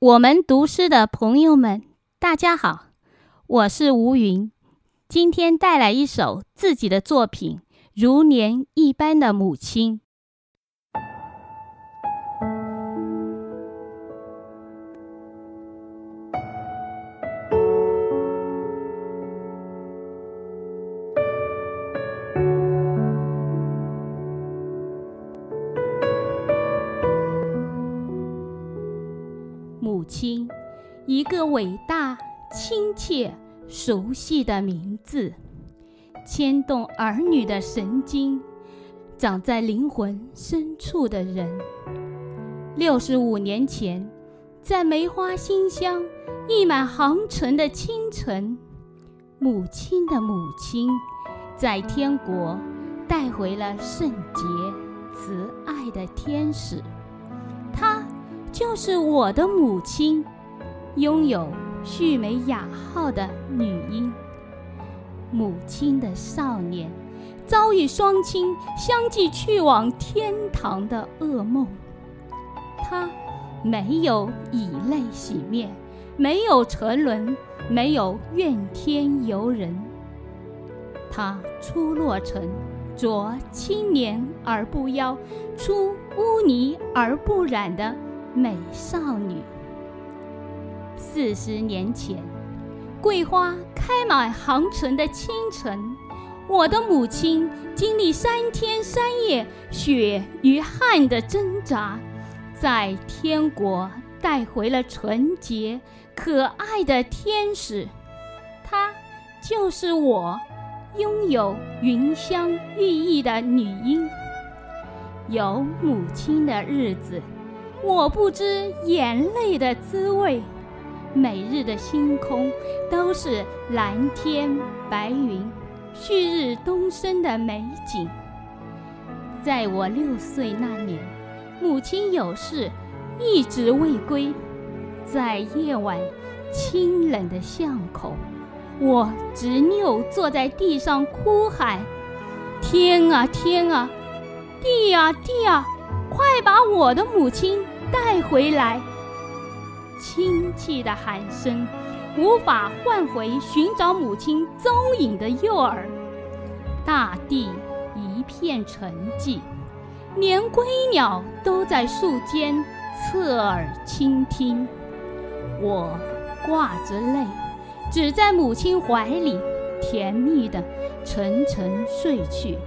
我们读诗的朋友们，大家好，我是吴云，今天带来一首自己的作品《如莲一般的母亲》。母亲，一个伟大、亲切、熟悉的名字，牵动儿女的神经，长在灵魂深处的人。六十五年前，在梅花馨香、溢满杭城的清晨，母亲的母亲，在天国带回了圣洁、慈爱的天使。就是我的母亲，拥有旭美雅号的女婴。母亲的少年，遭遇双亲相继去往天堂的噩梦。她没有以泪洗面，没有沉沦，没有怨天尤人。她出落成着青年而不妖，出污泥而不染的。美少女。四十年前，桂花开满航城的清晨，我的母亲经历三天三夜血与汗的挣扎，在天国带回了纯洁可爱的天使。她就是我，拥有云香玉意的女婴。有母亲的日子。我不知眼泪的滋味，每日的星空都是蓝天白云，旭日东升的美景。在我六岁那年，母亲有事，一直未归。在夜晚清冷的巷口，我执拗坐在地上哭喊：“天啊天啊，地啊地啊，快把我的母亲！”带回来，亲戚的喊声无法唤回寻找母亲踪影的幼儿。大地一片沉寂，连归鸟都在树间侧耳倾听。我挂着泪，只在母亲怀里甜蜜的沉沉睡去。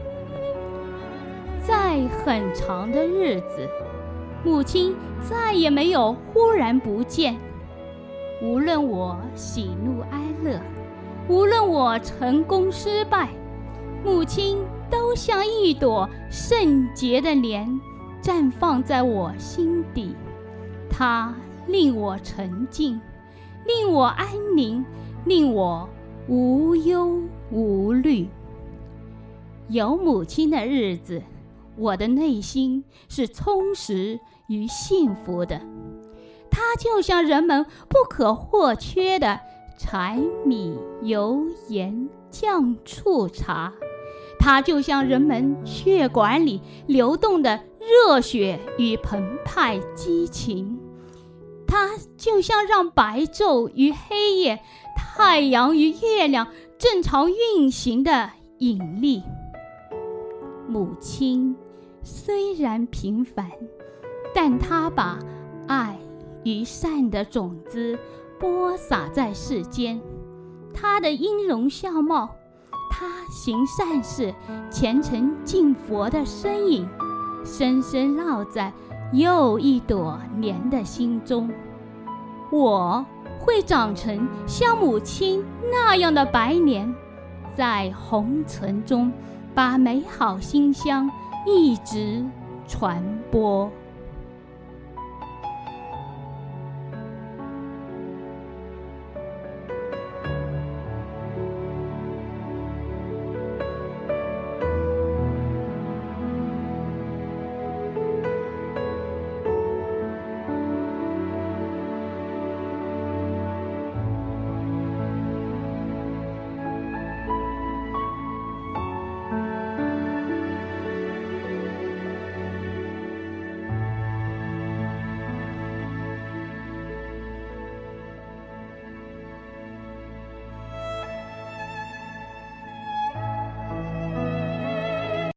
在很长的日子。母亲再也没有忽然不见。无论我喜怒哀乐，无论我成功失败，母亲都像一朵圣洁的莲，绽放在我心底。它令我沉静，令我安宁，令我无忧无虑。有母亲的日子。我的内心是充实与幸福的，它就像人们不可或缺的柴米油盐酱醋茶，它就像人们血管里流动的热血与澎湃激情，它就像让白昼与黑夜、太阳与月亮正常运行的引力。母亲。虽然平凡，但他把爱与善的种子播撒在世间。他的音容笑貌，他行善事、虔诚敬佛的身影，深深烙在又一朵莲的心中。我会长成像母亲那样的白莲，在红尘中把美好馨香。一直传播。